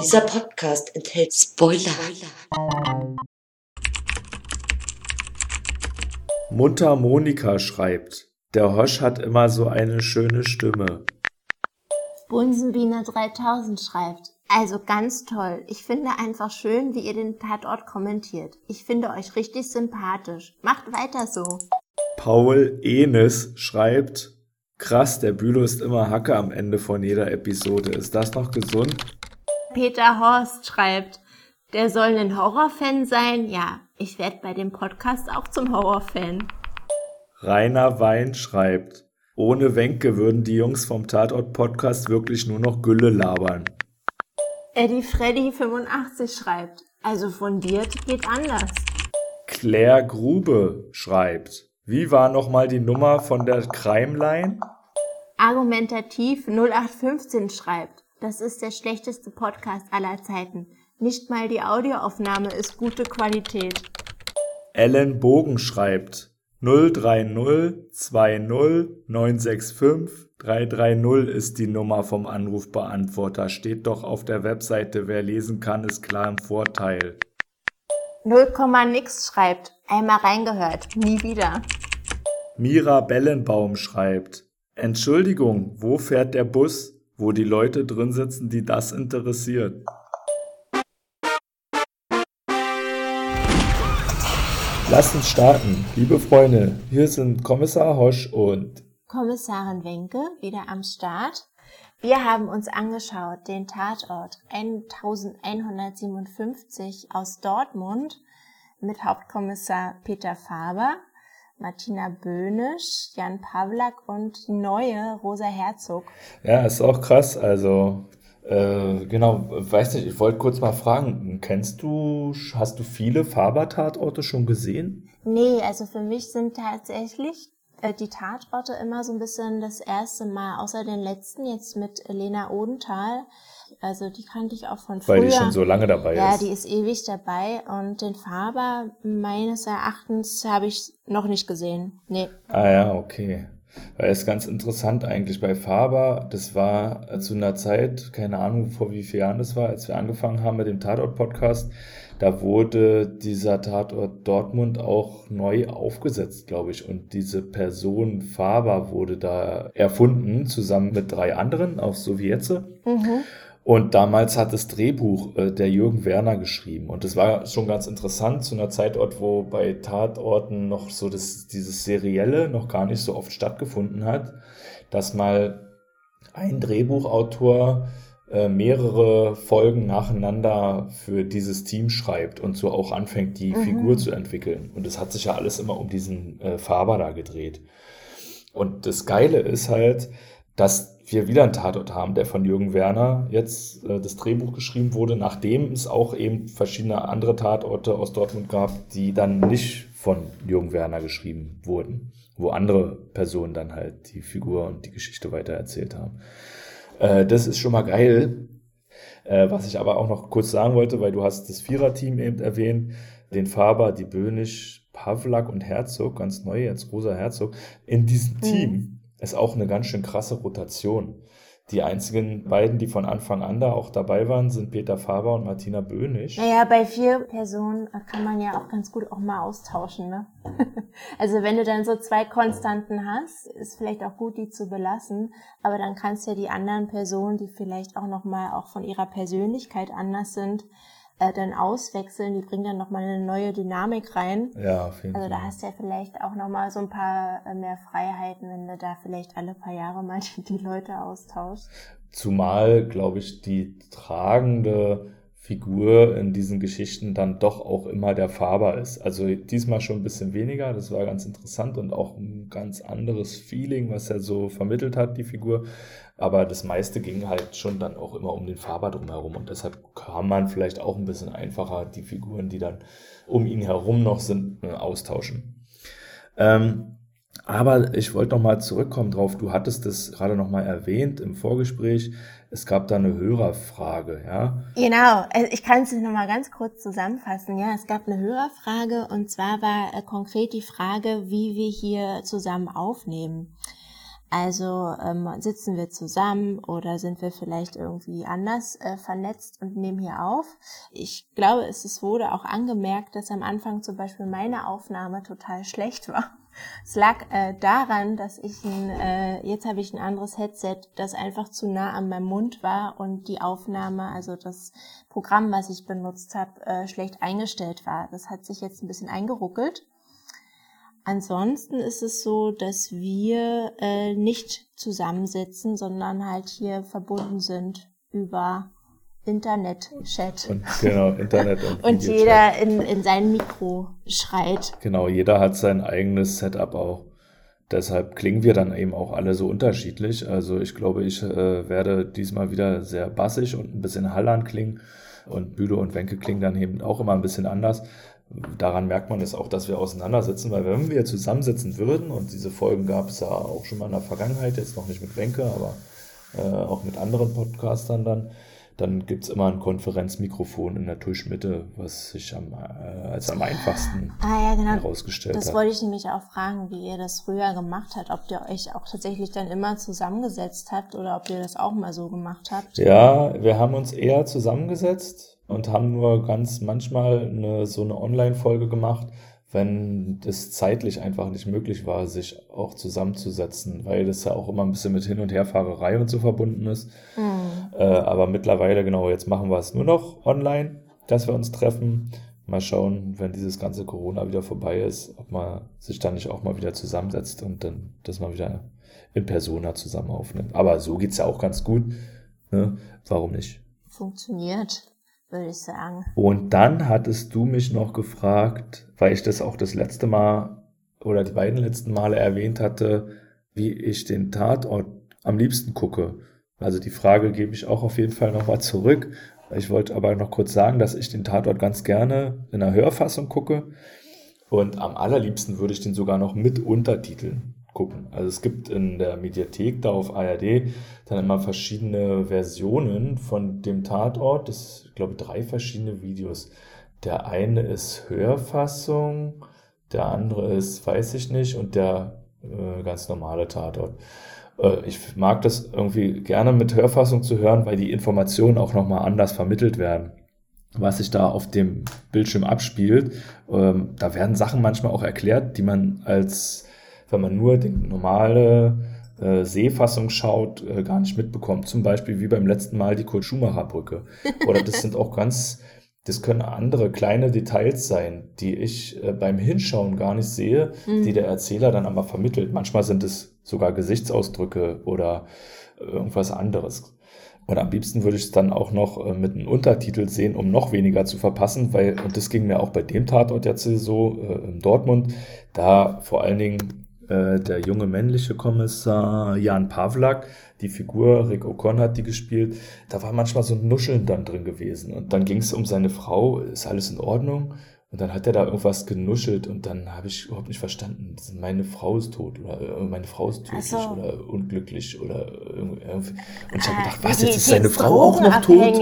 Dieser Podcast enthält Spoiler. Mutter Monika schreibt, der Hosch hat immer so eine schöne Stimme. Bunsenbiene 3000 schreibt, also ganz toll. Ich finde einfach schön, wie ihr den Tatort kommentiert. Ich finde euch richtig sympathisch. Macht weiter so. Paul Enes schreibt, krass, der Bülow ist immer Hacke am Ende von jeder Episode. Ist das noch gesund? Peter Horst schreibt, der soll ein Horrorfan sein? Ja, ich werde bei dem Podcast auch zum Horrorfan. Rainer Wein schreibt, ohne Wenke würden die Jungs vom Tatort-Podcast wirklich nur noch Gülle labern. Eddie Freddy 85 schreibt, also fundiert geht anders. Claire Grube schreibt, wie war nochmal die Nummer von der Crimeline? Argumentativ 0815 schreibt, das ist der schlechteste Podcast aller Zeiten. Nicht mal die Audioaufnahme ist gute Qualität. Ellen Bogen schreibt 030 20 965 330 ist die Nummer vom Anrufbeantworter. Steht doch auf der Webseite. Wer lesen kann, ist klar im Vorteil. 0, nix schreibt. Einmal reingehört. Nie wieder. Mira Bellenbaum schreibt. Entschuldigung, wo fährt der Bus, wo die Leute drin sitzen, die das interessiert? Lasst uns starten. Liebe Freunde, hier sind Kommissar Hosch und Kommissarin Wenke wieder am Start. Wir haben uns angeschaut den Tatort 1157 aus Dortmund mit Hauptkommissar Peter Faber, Martina Böhnisch, Jan Pawlak und die neue Rosa Herzog. Ja, ist auch krass. Also äh, genau, weiß nicht, ich wollte kurz mal fragen, kennst du, hast du viele Faber-Tatorte schon gesehen? Nee, also für mich sind tatsächlich äh, die Tatorte immer so ein bisschen das erste Mal, außer den letzten jetzt mit Lena Odenthal. Also die kannte ich auch von früher. Weil die schon so lange dabei ja, ist. Ja, die ist ewig dabei und den Faber meines Erachtens habe ich noch nicht gesehen. Nee. Ah ja, okay. Weil es ganz interessant eigentlich bei Faber, das war zu einer Zeit, keine Ahnung vor wie vielen Jahren das war, als wir angefangen haben mit dem Tatort-Podcast, da wurde dieser Tatort Dortmund auch neu aufgesetzt, glaube ich. Und diese Person Faber wurde da erfunden, zusammen mit drei anderen aus Sowjetze. Mhm. Und damals hat das Drehbuch äh, der Jürgen Werner geschrieben. Und das war schon ganz interessant zu einer Zeitort, wo bei Tatorten noch so das, dieses Serielle noch gar nicht so oft stattgefunden hat, dass mal ein Drehbuchautor äh, mehrere Folgen nacheinander für dieses Team schreibt und so auch anfängt, die mhm. Figur zu entwickeln. Und das hat sich ja alles immer um diesen äh, Faber da gedreht. Und das Geile ist halt, dass wir wieder einen Tatort haben, der von Jürgen Werner jetzt äh, das Drehbuch geschrieben wurde, nachdem es auch eben verschiedene andere Tatorte aus Dortmund gab, die dann nicht von Jürgen Werner geschrieben wurden, wo andere Personen dann halt die Figur und die Geschichte weiter erzählt haben. Äh, das ist schon mal geil. Äh, was ich aber auch noch kurz sagen wollte, weil du hast das Viererteam eben erwähnt, den Faber, die Böhnisch, Pavlak und Herzog, ganz neu jetzt, Rosa Herzog, in diesem mhm. Team ist auch eine ganz schön krasse Rotation. Die einzigen beiden, die von Anfang an da auch dabei waren, sind Peter Faber und Martina Böhnig. Naja, bei vier Personen kann man ja auch ganz gut auch mal austauschen, ne? also wenn du dann so zwei Konstanten hast, ist vielleicht auch gut, die zu belassen, aber dann kannst du ja die anderen Personen, die vielleicht auch nochmal auch von ihrer Persönlichkeit anders sind, äh, dann auswechseln, die bringen dann nochmal eine neue Dynamik rein. Ja, auf jeden Also da hast du ja vielleicht auch nochmal so ein paar äh, mehr Freiheiten, wenn du da vielleicht alle paar Jahre mal die, die Leute austauschst. Zumal, glaube ich, die tragende Figur in diesen Geschichten dann doch auch immer der Faber ist. Also diesmal schon ein bisschen weniger, das war ganz interessant und auch ein ganz anderes Feeling, was er so vermittelt hat, die Figur. Aber das meiste ging halt schon dann auch immer um den Faber drumherum und deshalb kann man vielleicht auch ein bisschen einfacher die Figuren, die dann um ihn herum noch sind, äh, austauschen. Ähm, aber ich wollte noch mal zurückkommen drauf. Du hattest es gerade noch mal erwähnt im Vorgespräch. Es gab da eine Hörerfrage, ja? Genau. Also ich kann es noch mal ganz kurz zusammenfassen. Ja, es gab eine Hörerfrage und zwar war äh, konkret die Frage, wie wir hier zusammen aufnehmen. Also ähm, sitzen wir zusammen oder sind wir vielleicht irgendwie anders äh, vernetzt und nehmen hier auf. Ich glaube, es wurde auch angemerkt, dass am Anfang zum Beispiel meine Aufnahme total schlecht war. Es lag äh, daran, dass ich ein, äh, jetzt habe ich ein anderes Headset, das einfach zu nah an meinem Mund war und die Aufnahme, also das Programm, was ich benutzt habe, äh, schlecht eingestellt war. Das hat sich jetzt ein bisschen eingeruckelt. Ansonsten ist es so, dass wir äh, nicht zusammensitzen, sondern halt hier verbunden sind über Internet-Chat. Und, genau, Internet und, und jeder in, in sein Mikro schreit. Genau, jeder hat sein eigenes Setup auch. Deshalb klingen wir dann eben auch alle so unterschiedlich. Also ich glaube, ich äh, werde diesmal wieder sehr bassig und ein bisschen hallern klingen. Und Büde und Wenke klingen dann eben auch immer ein bisschen anders. Daran merkt man es auch, dass wir auseinandersitzen, weil wenn wir zusammensitzen würden, und diese Folgen gab es ja auch schon mal in der Vergangenheit, jetzt noch nicht mit Wenke, aber äh, auch mit anderen Podcastern dann, dann gibt's immer ein Konferenzmikrofon in der Tischmitte, was sich am, äh, als am einfachsten ah, ja, genau. herausgestellt das hat. Das wollte ich nämlich auch fragen, wie ihr das früher gemacht habt, ob ihr euch auch tatsächlich dann immer zusammengesetzt habt oder ob ihr das auch mal so gemacht habt. Ja, wir haben uns eher zusammengesetzt und haben nur ganz manchmal eine, so eine Online-Folge gemacht, wenn das zeitlich einfach nicht möglich war, sich auch zusammenzusetzen, weil das ja auch immer ein bisschen mit Hin- und Herfahrerei und so verbunden ist. Mhm. Äh, aber mittlerweile, genau, jetzt machen wir es nur noch online, dass wir uns treffen. Mal schauen, wenn dieses ganze Corona wieder vorbei ist, ob man sich dann nicht auch mal wieder zusammensetzt und dann das mal wieder in Persona zusammen aufnimmt. Aber so geht's ja auch ganz gut. Ne? Warum nicht? Funktioniert würde ich sagen. Und dann hattest du mich noch gefragt, weil ich das auch das letzte Mal oder die beiden letzten Male erwähnt hatte, wie ich den Tatort am liebsten gucke. Also die Frage gebe ich auch auf jeden Fall nochmal zurück. Ich wollte aber noch kurz sagen, dass ich den Tatort ganz gerne in der Hörfassung gucke. Und am allerliebsten würde ich den sogar noch mit Untertiteln gucken. Also es gibt in der Mediathek da auf ARD dann immer verschiedene Versionen von dem Tatort. Das, ich glaube, drei verschiedene Videos. Der eine ist Hörfassung, der andere ist, weiß ich nicht, und der äh, ganz normale Tatort. Äh, ich mag das irgendwie gerne mit Hörfassung zu hören, weil die Informationen auch nochmal anders vermittelt werden was sich da auf dem Bildschirm abspielt. Ähm, da werden Sachen manchmal auch erklärt, die man als wenn man nur die normale äh, Sehfassung schaut, äh, gar nicht mitbekommt. Zum Beispiel wie beim letzten Mal die Kurt-Schumacher-Brücke. Oder das sind auch ganz, das können andere kleine Details sein, die ich äh, beim Hinschauen gar nicht sehe, mhm. die der Erzähler dann aber vermittelt. Manchmal sind es sogar Gesichtsausdrücke oder irgendwas anderes. Und am liebsten würde ich es dann auch noch äh, mit einem Untertitel sehen, um noch weniger zu verpassen, weil, und das ging mir auch bei dem Tatort jetzt so, äh, in Dortmund, da vor allen Dingen äh, der junge männliche Kommissar Jan Pavlak, die Figur Rick O'Connor hat die gespielt, da war manchmal so ein Nuscheln dann drin gewesen. Und dann ging es um seine Frau, ist alles in Ordnung? Und dann hat er da irgendwas genuschelt und dann habe ich überhaupt nicht verstanden, meine Frau ist tot oder äh, meine Frau ist tödlich so. oder unglücklich oder irgendwie. Und ich habe gedacht, was, jetzt ist seine Frau auch noch tot?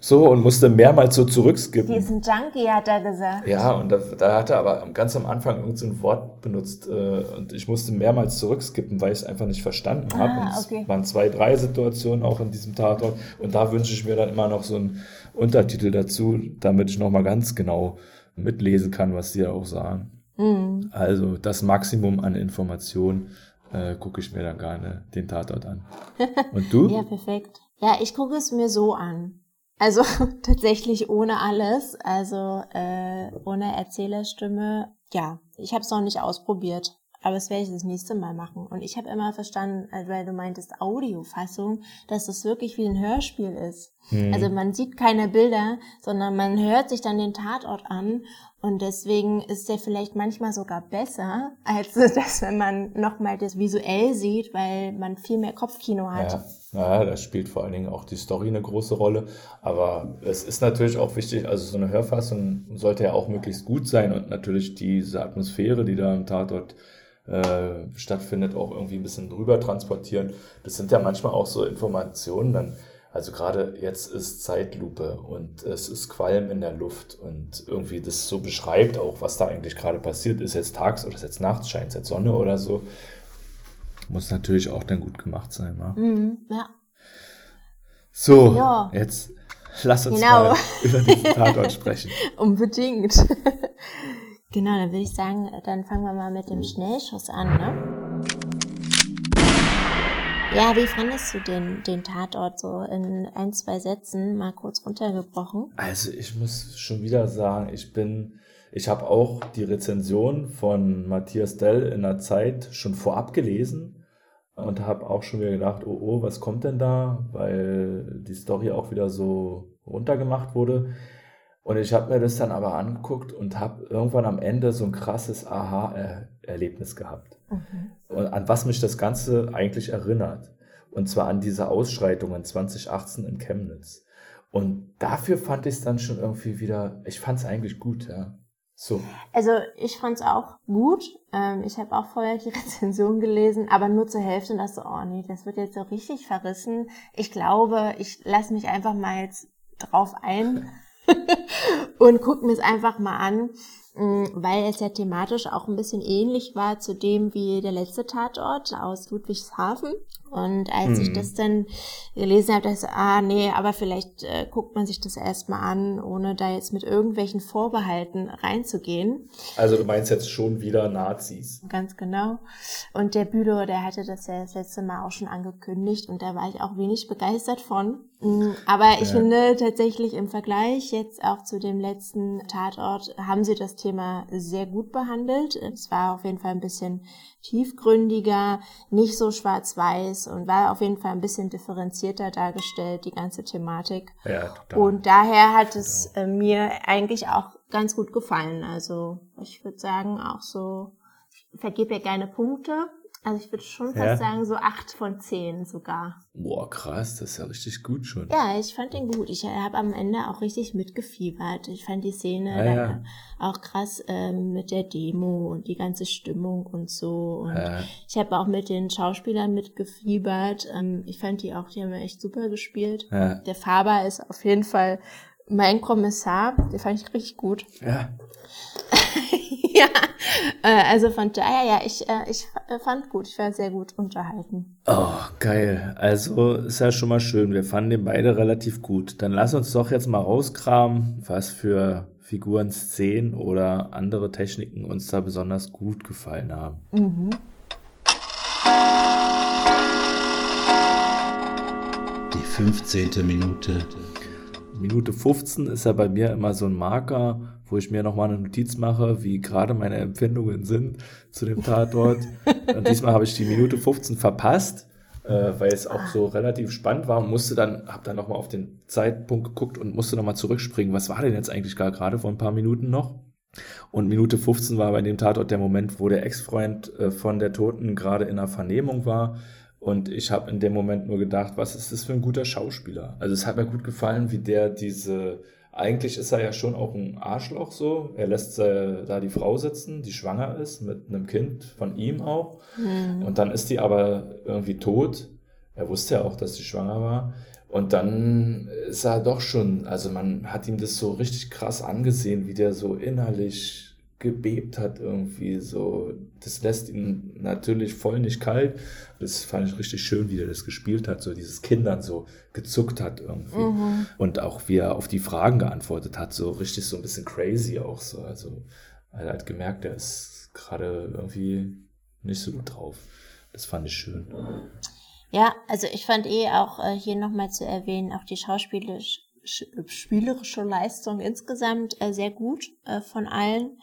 So, und musste mehrmals so zurückskippen. Die ist ein Junkie, hat er gesagt. Ja, und da, da hat er aber ganz am Anfang irgend so ein Wort benutzt äh, und ich musste mehrmals zurückskippen, weil ich es einfach nicht verstanden habe. Ah, und okay. es waren zwei, drei Situationen auch in diesem Tatort und da wünsche ich mir dann immer noch so einen Untertitel dazu, damit ich nochmal ganz genau mitlesen kann, was die auch sagen. Mhm. Also das Maximum an Informationen äh, gucke ich mir dann gerne den Tatort an. Und du? ja, perfekt. Ja, ich gucke es mir so an. Also tatsächlich ohne alles, also äh, ohne Erzählerstimme. Ja, ich habe es noch nicht ausprobiert. Aber das werde ich das nächste Mal machen. Und ich habe immer verstanden, äh, weil du meintest Audiofassung, dass das wirklich wie ein Hörspiel ist. Mhm. Also man sieht keine Bilder, sondern man hört sich dann den Tatort an. Und deswegen ist der vielleicht manchmal sogar besser, als das, wenn man nochmal das visuell sieht, weil man viel mehr Kopfkino hat. Ja. Ja, da spielt vor allen Dingen auch die Story eine große Rolle. Aber es ist natürlich auch wichtig, also so eine Hörfassung sollte ja auch möglichst gut sein und natürlich diese Atmosphäre, die da im Tatort äh, stattfindet, auch irgendwie ein bisschen drüber transportieren. Das sind ja manchmal auch so Informationen, dann, also gerade jetzt ist Zeitlupe und es ist Qualm in der Luft und irgendwie das so beschreibt auch, was da eigentlich gerade passiert. Ist jetzt tags oder ist jetzt nachts, scheint es jetzt Sonne oder so. Muss natürlich auch dann gut gemacht sein, wa? Mhm, ja. So, Ja. jetzt lass uns Genau. mal über diesen Tatort sprechen. Unbedingt. Genau, dann würde ich sagen, dann fangen wir mal mit dem Schnellschuss an, ne? Ja, wie fandest du den, den Tatort so in ein, zwei Sätzen mal kurz runtergebrochen? Also ich muss schon wieder sagen, ich bin, ich habe auch die Rezension von Matthias Dell in der Zeit schon vorab gelesen und habe auch schon wieder gedacht, oh oh, was kommt denn da, weil die Story auch wieder so runtergemacht wurde. Und ich habe mir das dann aber angeguckt und habe irgendwann am Ende so ein krasses Aha-Erlebnis gehabt. Und an was mich das Ganze eigentlich erinnert. Und zwar an diese Ausschreitungen 2018 in Chemnitz. Und dafür fand ich es dann schon irgendwie wieder, ich fand es eigentlich gut, ja. So. Also ich fand's auch gut. Ähm, ich habe auch vorher die Rezension gelesen, aber nur zur Hälfte und dachte so, oh nee, das wird jetzt so richtig verrissen. Ich glaube, ich lasse mich einfach mal jetzt drauf ein und guck mir es einfach mal an, mh, weil es ja thematisch auch ein bisschen ähnlich war zu dem wie der letzte Tatort aus Ludwigshafen. Und als ich Mhm. das dann gelesen habe, dachte ich so, ah nee, aber vielleicht äh, guckt man sich das erstmal an, ohne da jetzt mit irgendwelchen Vorbehalten reinzugehen. Also du meinst jetzt schon wieder Nazis. Ganz genau. Und der Bülow, der hatte das ja das letzte Mal auch schon angekündigt und da war ich auch wenig begeistert von. Mm, Aber ich Ja. finde tatsächlich im Vergleich jetzt auch zu dem letzten Tatort haben sie das Thema sehr gut behandelt. Es war auf jeden Fall ein bisschen tiefgründiger, nicht so schwarz-weiß und war auf jeden Fall ein bisschen differenzierter dargestellt, die ganze Thematik. Ja, total. Und daher hat es äh, mir eigentlich auch ganz gut gefallen. Also ich würde sagen, auch so, ich vergebe ja gerne Punkte. Also ich würde schon fast Ja. sagen, so acht von zehn sogar. Boah, krass, das ist ja richtig gut schon. Ja, ich fand den gut. Ich habe am Ende auch richtig mitgefiebert. Ich fand die Szene Ja, dann ja. auch krass ähm, mit der Demo und die ganze Stimmung und so. Und Äh, ich habe auch mit den Schauspielern mitgefiebert. Ähm, ich fand die auch, die haben echt super gespielt. ja, Der Faber ist auf jeden Fall mein Kommissar. Den fand ich richtig gut. ja. ja, äh, also von daher, ja, ich, äh, ich f- fand gut. Ich war sehr gut unterhalten. Oh, geil. Also ist ja schon mal schön. Wir fanden den beide relativ gut. Dann lass uns doch jetzt mal rauskramen, was für Figuren, Szenen oder andere Techniken uns da besonders gut gefallen haben. Die 15. Minute. Minute 15 ist ja bei mir immer so ein Marker, wo ich mir nochmal eine Notiz mache, wie gerade meine Empfindungen sind zu dem Tatort. Und diesmal habe ich die Minute 15 verpasst, äh, weil es auch so relativ spannend war und musste dann, habe dann nochmal auf den Zeitpunkt geguckt und musste nochmal zurückspringen. Was war denn jetzt eigentlich gar gerade vor ein paar Minuten noch? Und Minute 15 war bei dem Tatort der Moment, wo der Ex-Freund äh, von der Toten gerade in einer Vernehmung war. Und ich habe in dem Moment nur gedacht, was ist das für ein guter Schauspieler? Also es hat mir gut gefallen, wie der diese, eigentlich ist er ja schon auch ein Arschloch so. Er lässt äh, da die Frau sitzen, die schwanger ist, mit einem Kind von ihm auch. Und dann ist die aber irgendwie tot. Er wusste ja auch, dass sie schwanger war. Und dann ist er doch schon, also man hat ihm das so richtig krass angesehen, wie der so innerlich gebebt hat irgendwie so. Das lässt ihn natürlich voll nicht kalt. Das fand ich richtig schön, wie er das gespielt hat, so dieses Kindern so gezuckt hat irgendwie. Und auch wie er auf die Fragen geantwortet hat, so richtig so ein bisschen crazy auch so. Also er hat gemerkt, er ist gerade irgendwie nicht so gut drauf. Das fand ich schön. Ja, also ich fand eh auch äh, hier nochmal zu erwähnen, auch die schauspielisch, sch- spielerische Leistung insgesamt äh, sehr gut äh, von allen.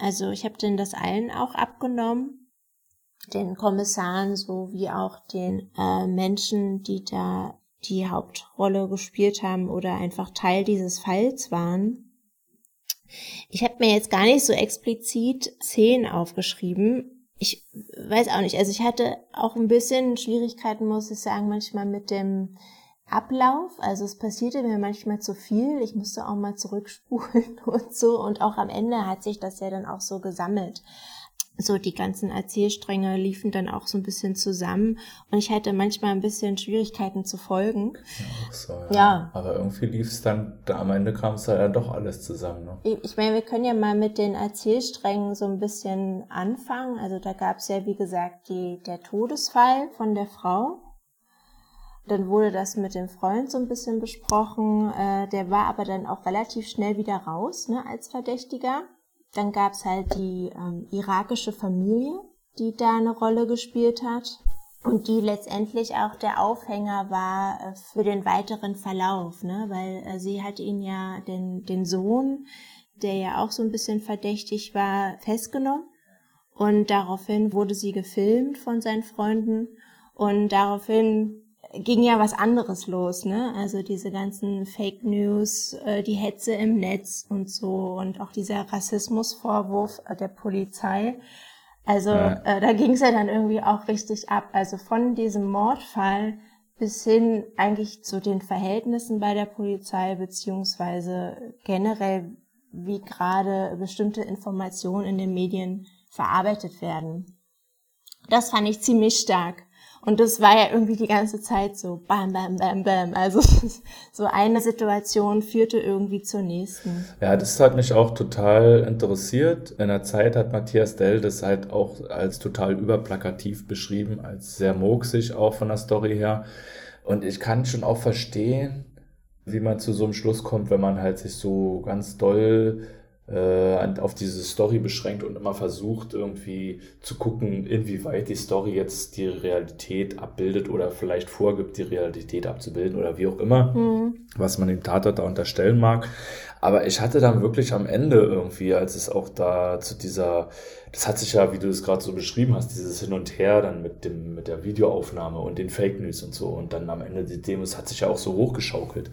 Also ich habe denen das allen auch abgenommen, den Kommissaren sowie auch den äh, Menschen, die da die Hauptrolle gespielt haben oder einfach Teil dieses Falls waren. Ich habe mir jetzt gar nicht so explizit Szenen aufgeschrieben. Ich weiß auch nicht. Also ich hatte auch ein bisschen Schwierigkeiten, muss ich sagen, manchmal mit dem Ablauf. Also es passierte mir manchmal zu viel. Ich musste auch mal zurückspulen und so. Und auch am Ende hat sich das ja dann auch so gesammelt. so die ganzen Erzählstränge liefen dann auch so ein bisschen zusammen und ich hatte manchmal ein bisschen Schwierigkeiten zu folgen. Ja, so, ja. Ja. Aber irgendwie lief es dann, da am Ende kam es dann doch alles zusammen. Ne? Ich meine, wir können ja mal mit den Erzählsträngen so ein bisschen anfangen. Also da gab es ja, wie gesagt, die, der Todesfall von der Frau. Dann wurde das mit dem Freund so ein bisschen besprochen. Äh, der war aber dann auch relativ schnell wieder raus ne, als Verdächtiger. Dann gab's halt die ähm, irakische Familie, die da eine Rolle gespielt hat und die letztendlich auch der Aufhänger war äh, für den weiteren Verlauf, ne? weil äh, sie hat ihn ja den, den Sohn, der ja auch so ein bisschen verdächtig war, festgenommen und daraufhin wurde sie gefilmt von seinen Freunden und daraufhin ging ja was anderes los, ne? Also diese ganzen Fake News, äh, die Hetze im Netz und so und auch dieser Rassismusvorwurf äh, der Polizei. Also Ja. äh, da ging es ja dann irgendwie auch richtig ab. Also von diesem Mordfall bis hin eigentlich zu den Verhältnissen bei der Polizei beziehungsweise generell wie gerade bestimmte Informationen in den Medien verarbeitet werden. Das fand ich ziemlich stark. Und das war ja irgendwie die ganze Zeit so bam, bam, bam, bam. Also so eine Situation führte irgendwie zur nächsten. Ja, das hat mich auch total interessiert. In der Zeit hat Matthias Dell das halt auch als total überplakativ beschrieben, als sehr murksig auch von der Story her. Und ich kann schon auch verstehen, wie man zu so einem Schluss kommt, wenn man halt sich so ganz doll äh, auf diese Story beschränkt und immer versucht irgendwie zu gucken, inwieweit die Story jetzt die Realität abbildet oder vielleicht vorgibt, die Realität abzubilden oder wie auch immer was man dem Tatort da unterstellen mag. Aber ich hatte dann wirklich am Ende irgendwie, als es auch da zu dieser, das hat sich ja, wie du es gerade so beschrieben hast, dieses Hin und Her dann mit dem, mit der Videoaufnahme und den Fake News und so und dann am Ende die Demos hat sich ja auch so hochgeschaukelt.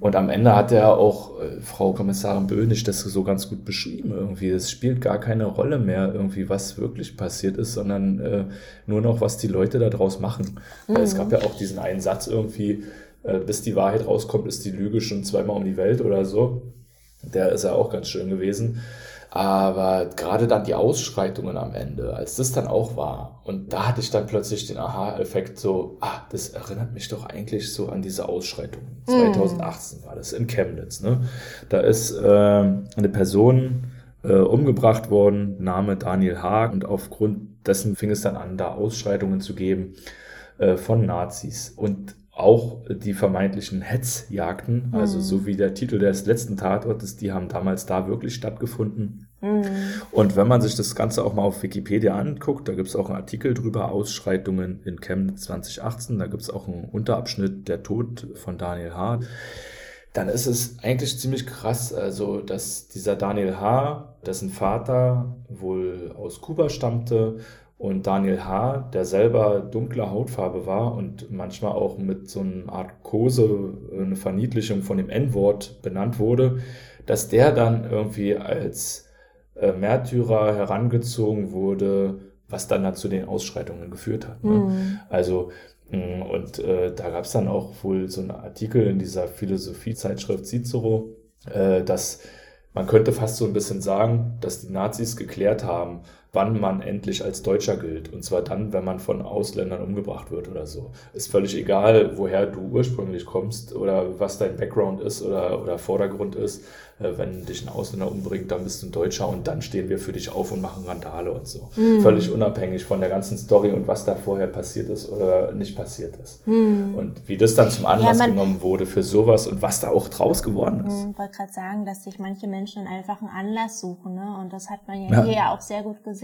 Und am Ende hat ja auch äh, Frau Kommissarin Böhnig das so ganz gut beschrieben irgendwie. Es spielt gar keine Rolle mehr irgendwie, was wirklich passiert ist, sondern äh, nur noch, was die Leute da draus machen. Weil es gab ja auch diesen einen Satz irgendwie, äh, bis die Wahrheit rauskommt, ist die Lüge schon zweimal um die Welt oder so. Der ist ja auch ganz schön gewesen. Aber gerade dann die Ausschreitungen am Ende, als das dann auch war, und da hatte ich dann plötzlich den Aha-Effekt so, ah, das erinnert mich doch eigentlich so an diese Ausschreitungen. 2018 war das in Chemnitz. Ne? Da ist ähm, eine Person äh, umgebracht worden, Name Daniel Haag, und aufgrund dessen fing es dann an, da Ausschreitungen zu geben äh, von Nazis. Und auch die vermeintlichen Hetzjagden, also so wie der Titel des letzten Tatortes, die haben damals da wirklich stattgefunden. Und wenn man sich das Ganze auch mal auf Wikipedia anguckt, da gibt es auch einen Artikel drüber, Ausschreitungen in Chemnitz 2018, da gibt es auch einen Unterabschnitt, der Tod von Daniel H., dann ist es eigentlich ziemlich krass, also dass dieser Daniel H., dessen Vater wohl aus Kuba stammte und Daniel H., der selber dunkler Hautfarbe war und manchmal auch mit so einer Art Kose, eine Verniedlichung von dem N-Wort benannt wurde, dass der dann irgendwie als äh, Märtyrer herangezogen wurde, was dann, dann zu den Ausschreitungen geführt hat. Ne? Also mh, und äh, da gab es dann auch wohl so einen Artikel in dieser Philosophiezeitschrift Cicero, äh, dass man könnte fast so ein bisschen sagen, dass die Nazis geklärt haben, wann man endlich als Deutscher gilt. Und zwar dann, wenn man von Ausländern umgebracht wird oder so. Ist völlig egal, woher du ursprünglich kommst oder was dein Background ist oder, oder Vordergrund ist. Äh, Wenn dich ein Ausländer umbringt, dann bist du ein Deutscher und dann stehen wir für dich auf und machen Randale und so. Völlig unabhängig von der ganzen Story und was da vorher passiert ist oder nicht passiert ist. Und wie das dann zum Anlass man- genommen wurde für sowas und was da auch draus geworden ist. Ich wollte gerade sagen, dass sich manche Menschen einfach einen Anlass suchen, ne? Und das hat man ja, Ja. hier ja auch sehr gut gesehen.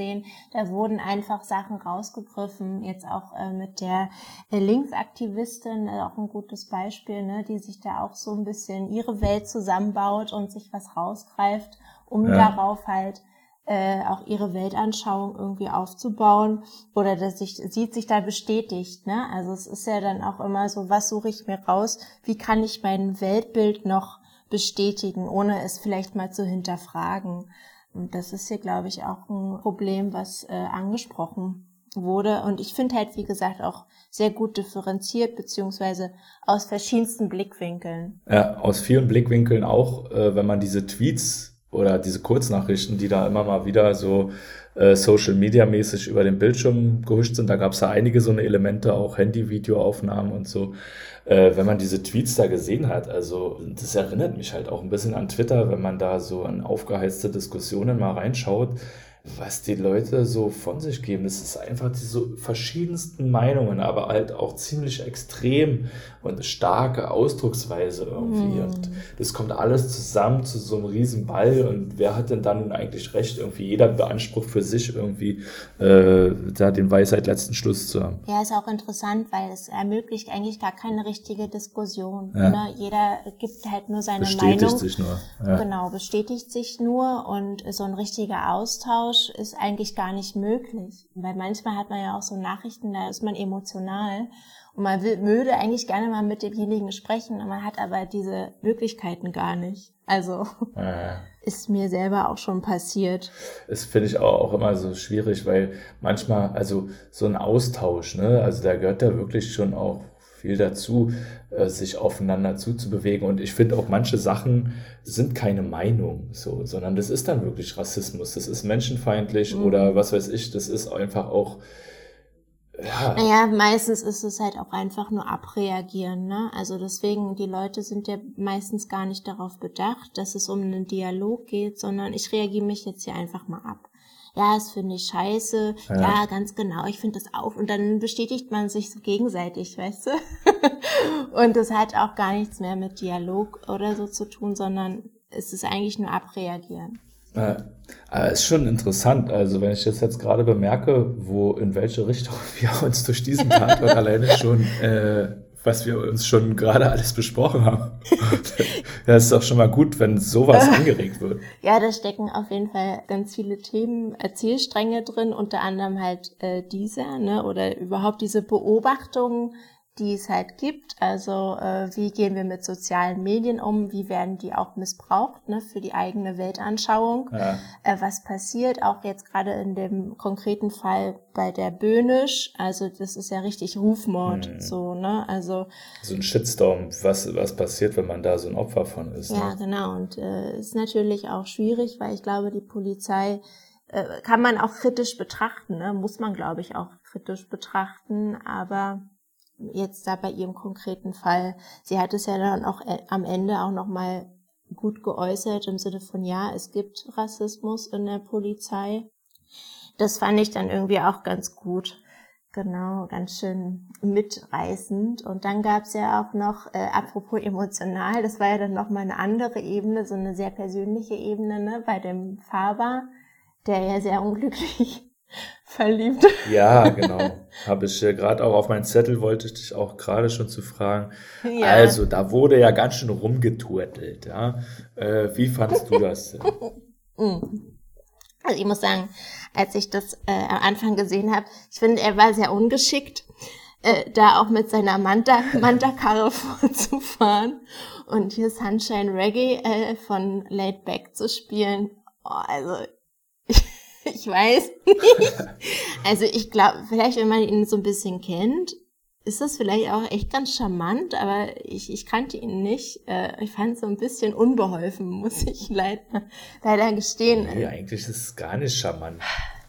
Da wurden einfach Sachen rausgegriffen, jetzt auch äh, mit der äh, Linksaktivistin, äh, auch ein gutes Beispiel, ne, die sich da auch so ein bisschen ihre Welt zusammenbaut und sich was rausgreift, um Ja. darauf halt äh, auch ihre Weltanschauung irgendwie aufzubauen oder dass sich sieht sich da bestätigt, ne? Also es ist ja dann auch immer so, was suche ich mir raus? Wie kann ich mein Weltbild noch bestätigen, ohne es vielleicht mal zu hinterfragen? Und das ist hier, glaube ich, auch ein Problem, was äh, angesprochen wurde. Und ich finde halt, wie gesagt, auch sehr gut differenziert, beziehungsweise aus verschiedensten Blickwinkeln. Ja, aus vielen Blickwinkeln auch, äh, wenn man diese Tweets oder diese Kurznachrichten, die da immer mal wieder so äh, Social Media mäßig über den Bildschirm gehuscht sind. Da gab es ja einige so eine Elemente, auch Handy-Videoaufnahmen und so. Äh, wenn man diese Tweets da gesehen hat, also das erinnert mich halt auch ein bisschen an Twitter, wenn man da so an aufgeheizte Diskussionen mal reinschaut was die Leute so von sich geben. Das ist einfach diese verschiedensten Meinungen, aber halt auch ziemlich extrem und starke Ausdrucksweise irgendwie. Mm. Und das kommt alles zusammen zu so einem riesen Ball. Und wer hat denn dann eigentlich recht? Irgendwie jeder beansprucht für sich irgendwie äh, da den Weisheit letzten Schluss zu haben. Ja, ist auch interessant, weil es ermöglicht eigentlich gar keine richtige Diskussion. Ja. Ne? Jeder gibt halt nur seine bestätigt Meinung. Bestätigt sich nur. Ja. Genau, bestätigt sich nur und so ein richtiger Austausch ist eigentlich gar nicht möglich. Weil manchmal hat man ja auch so Nachrichten, da ist man emotional und man will, würde eigentlich gerne mal mit demjenigen sprechen, man hat aber diese Möglichkeiten gar nicht. Also äh. ist mir selber auch schon passiert. Das finde ich auch, auch immer so schwierig, weil manchmal, also so ein Austausch, ne, also da gehört da wirklich schon auch viel dazu, äh, sich aufeinander zuzubewegen. Und ich finde auch manche Sachen sind keine Meinung, so, sondern das ist dann wirklich Rassismus. Das ist menschenfeindlich mhm. oder was weiß ich. Das ist einfach auch ja. Naja, meistens ist es halt auch einfach nur abreagieren, ne? Also deswegen, die Leute sind ja meistens gar nicht darauf bedacht, dass es um einen Dialog geht, sondern ich reagiere mich jetzt hier einfach mal ab. Ja, das finde ich scheiße. Ja. ja, ganz genau, ich finde das auch. Und dann bestätigt man sich so gegenseitig, weißt du? Und das hat auch gar nichts mehr mit Dialog oder so zu tun, sondern es ist eigentlich nur abreagieren. Äh, ist schon interessant. Also wenn ich das jetzt gerade bemerke, wo in welche Richtung wir uns durch diesen Tatort alleine schon, äh, was wir uns schon gerade alles besprochen haben. das ist doch schon mal gut, wenn sowas angeregt wird. Ja, da stecken auf jeden Fall ganz viele Themen, Erzählstränge drin, unter anderem halt äh, dieser, ne, oder überhaupt diese Beobachtungen die es halt gibt. Also äh, wie gehen wir mit sozialen Medien um? Wie werden die auch missbraucht ne, für die eigene Weltanschauung? Ja. Äh, was passiert auch jetzt gerade in dem konkreten Fall bei der Böhnisch? Also das ist ja richtig Rufmord, hm. so ne? Also so ein Shitstorm. Was was passiert, wenn man da so ein Opfer von ist? Ja, ne? genau. Und äh, ist natürlich auch schwierig, weil ich glaube, die Polizei äh, kann man auch kritisch betrachten, ne? muss man glaube ich auch kritisch betrachten, aber jetzt da bei ihrem konkreten Fall, sie hat es ja dann auch äh, am Ende auch nochmal gut geäußert im Sinne von, ja, es gibt Rassismus in der Polizei. Das fand ich dann irgendwie auch ganz gut. Genau, ganz schön mitreißend. Und dann gab's ja auch noch, äh, apropos emotional, das war ja dann nochmal eine andere Ebene, so eine sehr persönliche Ebene, ne, bei dem Faber, der ja sehr unglücklich verliebt. Ja, genau. Habe ich äh, gerade auch auf meinen Zettel, wollte ich dich auch gerade schon zu fragen. Ja. Also, da wurde ja ganz schön rumgeturtelt. Ja? Äh, wie fandst du das denn? Mm. Also ich muss sagen, als ich das äh, am Anfang gesehen habe, ich finde, er war sehr ungeschickt, äh, da auch mit seiner Manta, Manta-Karre vorzufahren und hier Sunshine Reggae äh, von Laid Back zu spielen. Oh, also ich weiß nicht. Also ich glaube, vielleicht wenn man ihn so ein bisschen kennt, ist das vielleicht auch echt ganz charmant, aber ich, ich kannte ihn nicht. Äh, ich fand es so ein bisschen unbeholfen, muss ich leider, leider gestehen. Nee, eigentlich ist es gar nicht charmant.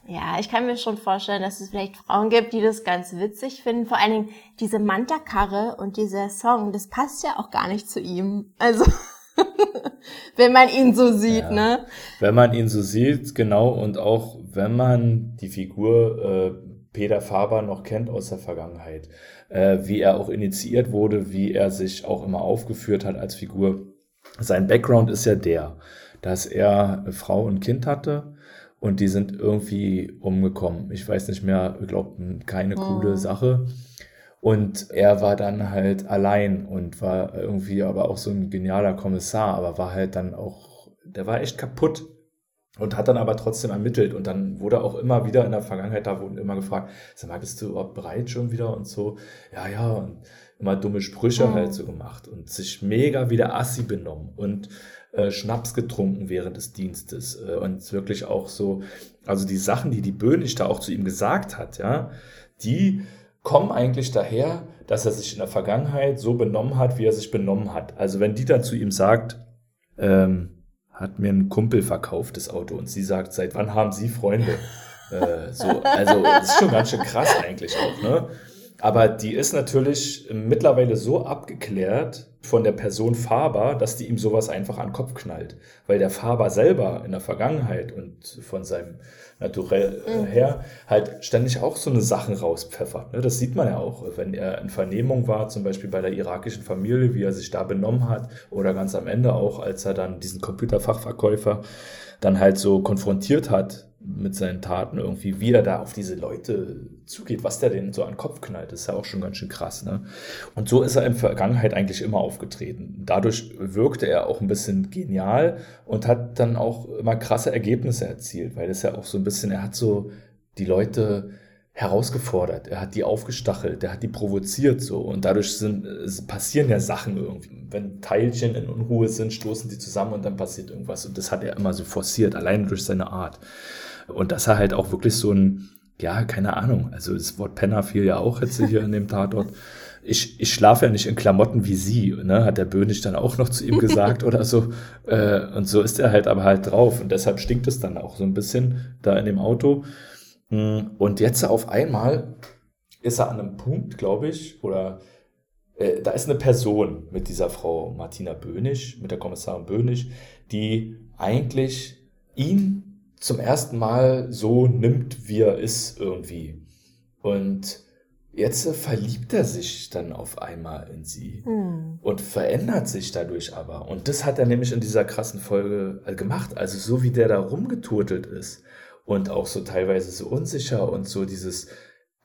Ja, ich kann mir schon vorstellen, dass es vielleicht Frauen gibt, die das ganz witzig finden. Vor allen Dingen diese Manta-Karre und dieser Song, das passt ja auch gar nicht zu ihm. Also wenn man ihn so sieht, ja. ne? Wenn man ihn so sieht, genau, und auch wenn man die Figur äh, Peter Faber noch kennt aus der Vergangenheit, äh, wie er auch initiiert wurde, wie er sich auch immer aufgeführt hat als Figur. Sein Background ist ja der, dass er Frau und Kind hatte und die sind irgendwie umgekommen. Ich weiß nicht mehr, ich glaube, keine coole oh. Sache. Und er war dann halt allein und war irgendwie aber auch so ein genialer Kommissar, aber war halt dann auch, der war echt kaputt und hat dann aber trotzdem ermittelt und dann wurde auch immer wieder in der Vergangenheit, da wurden immer gefragt, sag mal, bist du überhaupt bereit schon wieder und so, ja, ja, und immer dumme Sprüche mhm. halt so gemacht und sich mega wieder assi benommen und äh, Schnaps getrunken während des Dienstes äh, und wirklich auch so, also die Sachen, die die Böhnig da auch zu ihm gesagt hat, ja, die kommen eigentlich daher, dass er sich in der Vergangenheit so benommen hat, wie er sich benommen hat. Also wenn die dann zu ihm sagt, ähm, hat mir ein Kumpel verkauft das Auto und sie sagt, seit wann haben Sie Freunde? Äh, so, also das ist schon ganz schön krass eigentlich auch, ne? Aber die ist natürlich mittlerweile so abgeklärt von der Person Faber, dass die ihm sowas einfach an den Kopf knallt. Weil der Faber selber in der Vergangenheit und von seinem Naturell äh, her halt ständig auch so eine Sachen rauspfeffert. Ne? Das sieht man ja auch, wenn er in Vernehmung war, zum Beispiel bei der irakischen Familie, wie er sich da benommen hat, oder ganz am Ende auch, als er dann diesen Computerfachverkäufer dann halt so konfrontiert hat mit seinen Taten irgendwie, wie er da auf diese Leute zugeht, was der denen so an den Kopf knallt, ist ja auch schon ganz schön krass. Ne? Und so ist er in der Vergangenheit eigentlich immer aufgetreten. Dadurch wirkte er auch ein bisschen genial und hat dann auch immer krasse Ergebnisse erzielt, weil es ja auch so ein bisschen, er hat so die Leute herausgefordert, er hat die aufgestachelt, er hat die provoziert so und dadurch sind, passieren ja Sachen irgendwie. Wenn Teilchen in Unruhe sind, stoßen die zusammen und dann passiert irgendwas und das hat er immer so forciert, allein durch seine Art. Und dass er halt auch wirklich so ein, ja, keine Ahnung, also das Wort Penner fiel ja auch jetzt hier in dem Tatort. Ich, ich schlafe ja nicht in Klamotten wie sie, ne, hat der Bönig dann auch noch zu ihm gesagt oder so. Äh, und so ist er halt aber halt drauf. Und deshalb stinkt es dann auch so ein bisschen da in dem Auto. Hm, und jetzt auf einmal ist er an einem Punkt, glaube ich, oder äh, da ist eine Person mit dieser Frau Martina Bönig, mit der Kommissarin Bönig, die eigentlich ihn zum ersten Mal so nimmt, wie er ist irgendwie. Und jetzt verliebt er sich dann auf einmal in sie hm. und verändert sich dadurch aber. Und das hat er nämlich in dieser krassen Folge äh, gemacht. Also so wie der da rumgeturtelt ist und auch so teilweise so unsicher und so dieses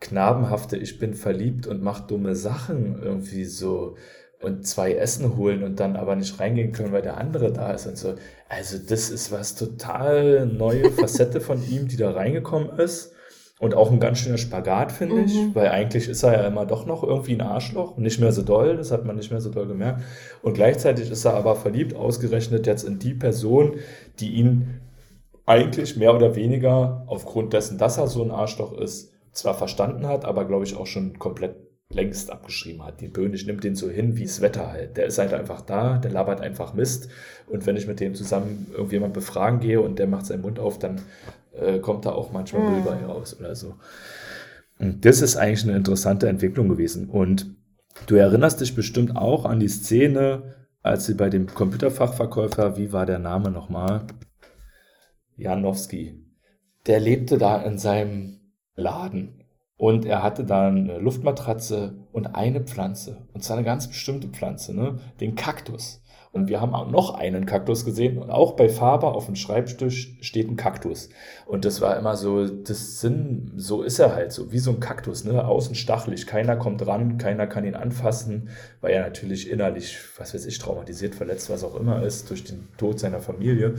knabenhafte, ich bin verliebt und mach dumme Sachen irgendwie so und zwei Essen holen und dann aber nicht reingehen können, weil der andere da ist und so. Also das ist was total neue Facette von ihm, die da reingekommen ist. Und auch ein ganz schöner Spagat, finde mhm. ich, weil eigentlich ist er ja immer doch noch irgendwie ein Arschloch, nicht mehr so doll, das hat man nicht mehr so doll gemerkt. Und gleichzeitig ist er aber verliebt, ausgerechnet jetzt in die Person, die ihn eigentlich mehr oder weniger aufgrund dessen, dass er so ein Arschloch ist, zwar verstanden hat, aber glaube ich auch schon komplett längst abgeschrieben hat. Die Böhnisch nimmt den so hin wie das Wetter halt. Der ist halt einfach da, der labert einfach Mist. Und wenn ich mit dem zusammen irgendjemand befragen gehe und der macht seinen Mund auf, dann äh, kommt da auch manchmal Müll mhm. bei raus oder so. Und das ist eigentlich eine interessante Entwicklung gewesen. Und du erinnerst dich bestimmt auch an die Szene, als sie bei dem Computerfachverkäufer, wie war der Name nochmal? Janowski. Der lebte da in seinem Laden und er hatte dann eine Luftmatratze und eine Pflanze. Und zwar eine ganz bestimmte Pflanze, ne? Den Kaktus. Und wir haben auch noch einen Kaktus gesehen. Und auch bei Faber auf dem Schreibtisch steht ein Kaktus. Und das war immer so, das Sinn, so ist er halt, so wie so ein Kaktus, ne? Außen stachelig. Keiner kommt ran, keiner kann ihn anfassen, weil er natürlich innerlich, was weiß ich, traumatisiert, verletzt, was auch immer ist, durch den Tod seiner Familie.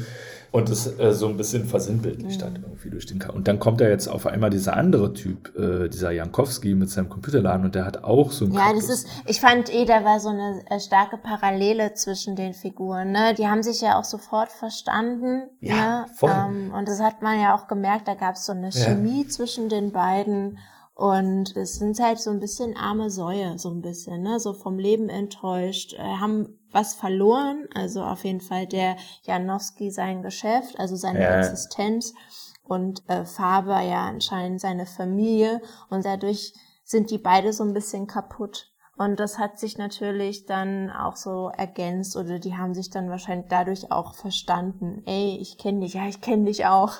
Und das äh, so ein bisschen versinnbildlicht mhm. hat irgendwie durch den Kaktus. Und dann kommt da jetzt auf einmal dieser andere Typ, äh, dieser Jankowski mit seinem Computerladen und der hat auch so ein Ja, Kaktus. das ist, ich fand eh, da war so eine äh, starke Parallele zwischen den den Figuren. Ne? Die haben sich ja auch sofort verstanden. Ja, ne? voll. Ähm, und das hat man ja auch gemerkt, da gab es so eine Chemie ja. zwischen den beiden. Und es sind halt so ein bisschen arme Säue, so ein bisschen, ne? So vom Leben enttäuscht, äh, haben was verloren, also auf jeden Fall der Janowski sein Geschäft, also seine ja. Existenz und äh, Faber ja anscheinend seine Familie und dadurch sind die beide so ein bisschen kaputt. Und das hat sich natürlich dann auch so ergänzt oder die haben sich dann wahrscheinlich dadurch auch verstanden. Ey, ich kenne dich, ja, ich kenne dich auch.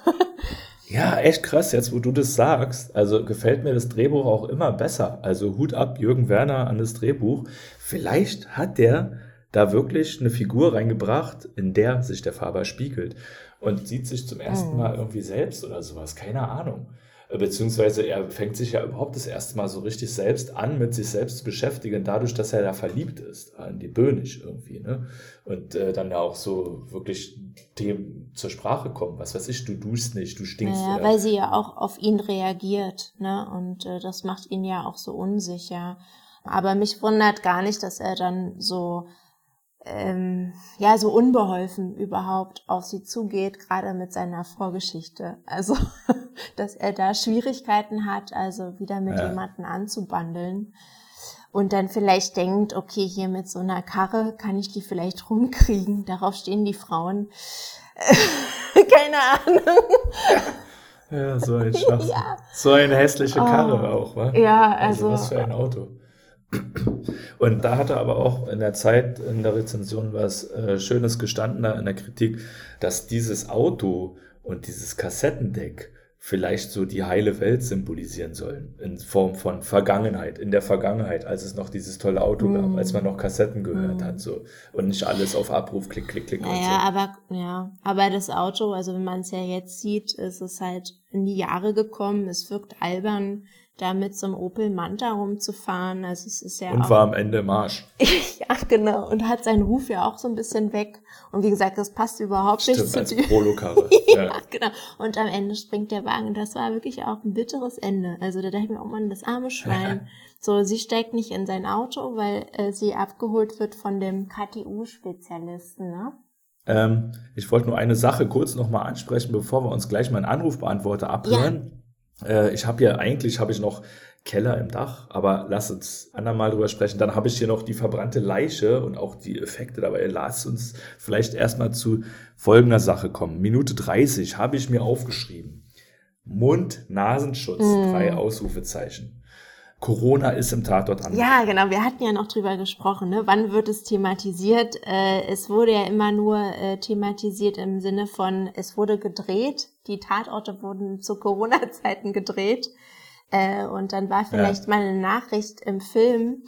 ja, echt krass, jetzt wo du das sagst. Also gefällt mir das Drehbuch auch immer besser. Also Hut ab, Jürgen Werner an das Drehbuch. Vielleicht hat der da wirklich eine Figur reingebracht, in der sich der Faber spiegelt und sieht sich zum ersten hm. Mal irgendwie selbst oder sowas. Keine Ahnung beziehungsweise er fängt sich ja überhaupt das erste Mal so richtig selbst an, mit sich selbst zu beschäftigen, dadurch, dass er da verliebt ist, an die Böhnisch irgendwie, ne? Und äh, dann ja auch so wirklich dem zur Sprache kommen, was weiß ich, du duschst nicht, du stinkst. Ja, weil sie ja auch auf ihn reagiert, ne? Und äh, das macht ihn ja auch so unsicher. Aber mich wundert gar nicht, dass er dann so ähm, ja so unbeholfen überhaupt auf sie zugeht, gerade mit seiner Vorgeschichte. Also, dass er da Schwierigkeiten hat, also wieder mit ja. jemanden anzubandeln und dann vielleicht denkt, okay, hier mit so einer Karre kann ich die vielleicht rumkriegen. Darauf stehen die Frauen. Keine Ahnung. Ja, so ein Schwachsinn. Ja. So eine hässliche Karre Oh. auch, wa? Ja, also, was für ein Auto. Und da hat er aber auch in der Zeit in der Rezension was äh, Schönes gestanden, da in der Kritik, dass dieses Auto und dieses Kassettendeck vielleicht so die heile Welt symbolisieren sollen, in Form von Vergangenheit, in der Vergangenheit, als es noch dieses tolle Auto gab, Mm. als man noch Kassetten gehört Mm. hat, so. Und nicht alles auf Abruf, klick, klick, klick und Naja, so. aber ja, aber das Auto, also wenn man es ja jetzt sieht, ist es halt in die Jahre gekommen. Es wirkt albern, da mit so einem Opel Manta rumzufahren. Also es ist ja Und auch war am Ende im Arsch. ja genau und hat seinen Ruf ja auch so ein bisschen weg. Und wie gesagt, das passt überhaupt nicht Stimmt, zu als dir. Polokarre. ja, ja. genau. Und am Ende springt der Wagen. Und das war wirklich auch ein bitteres Ende. Also da dachte ich mir, oh Mann, das arme Schwein. so, sie steigt nicht in sein Auto, weil äh, sie abgeholt wird von dem KTU-Spezialisten, ne? Ähm, ich wollte nur eine Sache kurz nochmal ansprechen, bevor wir uns gleich mal einen Anrufbeantworter abhören. Äh, ich habe ja eigentlich habe ich noch Keller im Dach, aber lass uns andermal drüber sprechen. Dann habe ich hier noch die verbrannte Leiche und auch die Effekte dabei. Lass uns vielleicht erstmal zu folgender Sache kommen. Minute 30 habe ich mir aufgeschrieben. Mund-Nasenschutz, Mm. drei Ausrufezeichen. Corona ist im Tatort angekommen. Ja, genau. Wir hatten ja noch drüber gesprochen. Ne? Wann wird es thematisiert? Äh, es wurde ja immer nur äh, thematisiert im Sinne von, es wurde gedreht. Die Tatorte wurden zu Corona-Zeiten gedreht. Äh, und dann war vielleicht mal eine Nachricht im Film,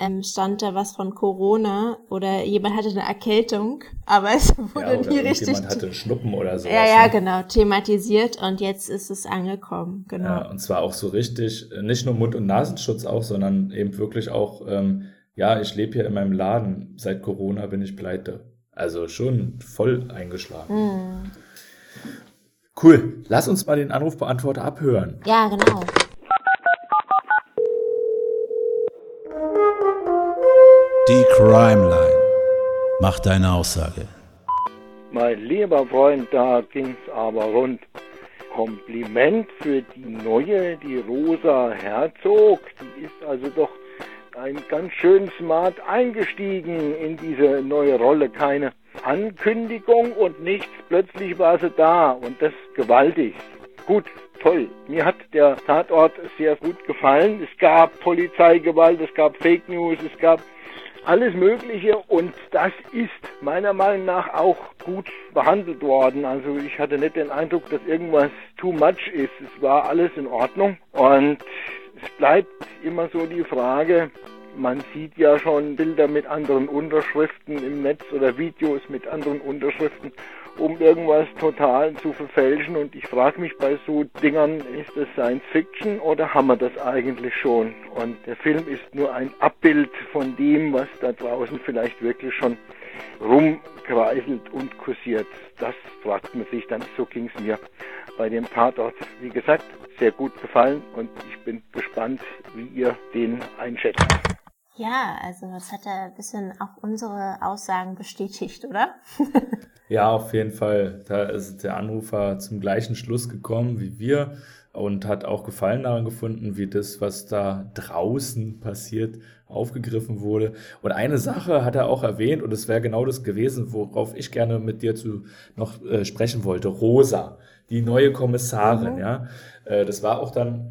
ähm, stand da was von Corona oder jemand hatte eine Erkältung, aber es wurde Ja, nie richtig. irgendjemand hatte einen Schnuppen oder sowas. ja, ja, ne? genau, thematisiert und jetzt ist es angekommen. Genau. Ja, und zwar auch so richtig, äh, nicht nur Mund- und Nasenschutz auch, sondern eben wirklich auch, ähm, ja, ich lebe hier in meinem Laden, seit Corona bin ich pleite. Also schon voll eingeschlagen. Hm. Cool, lass uns mal den Anrufbeantworter abhören. Ja, genau. Die Crime Line. Mach deine Aussage. Mein lieber Freund, da ging's aber rund. Kompliment für die neue, die Rosa Herzog. Die ist also doch ein ganz schön smart eingestiegen in diese neue Rolle. Keine Ankündigung und nichts. Plötzlich war sie da und das gewaltig. Gut, toll. Mir hat der Tatort sehr gut gefallen. Es gab Polizeigewalt, es gab Fake News, es gab alles Mögliche und das ist meiner Meinung nach auch gut behandelt worden. Also ich hatte nicht den Eindruck, dass irgendwas too much ist. Es war alles in Ordnung und es bleibt immer so die Frage, man sieht ja schon Bilder mit anderen Unterschriften im Netz oder Videos mit anderen Unterschriften, um irgendwas total zu verfälschen. Und ich frage mich bei so Dingern, ist das Science Fiction oder haben wir das eigentlich schon? Und der Film ist nur ein Abbild von dem, was da draußen vielleicht wirklich schon rumkreiselt und kursiert. Das fragt man sich dann, so ging es mir bei dem Tatort. Wie gesagt, sehr gut gefallen und ich bin gespannt, wie ihr den einschätzt. Ja, also das hat ja ein bisschen auch unsere Aussagen bestätigt, oder? Ja, auf jeden Fall. Da ist der Anrufer zum gleichen Schluss gekommen wie wir und hat auch Gefallen daran gefunden, wie das, was da draußen passiert, aufgegriffen wurde. Und eine Sache hat er auch erwähnt, und es wäre genau das gewesen, worauf ich gerne mit dir zu noch äh, sprechen wollte. Rosa, die neue Kommissarin, Mhm. ja. Äh, das war auch dann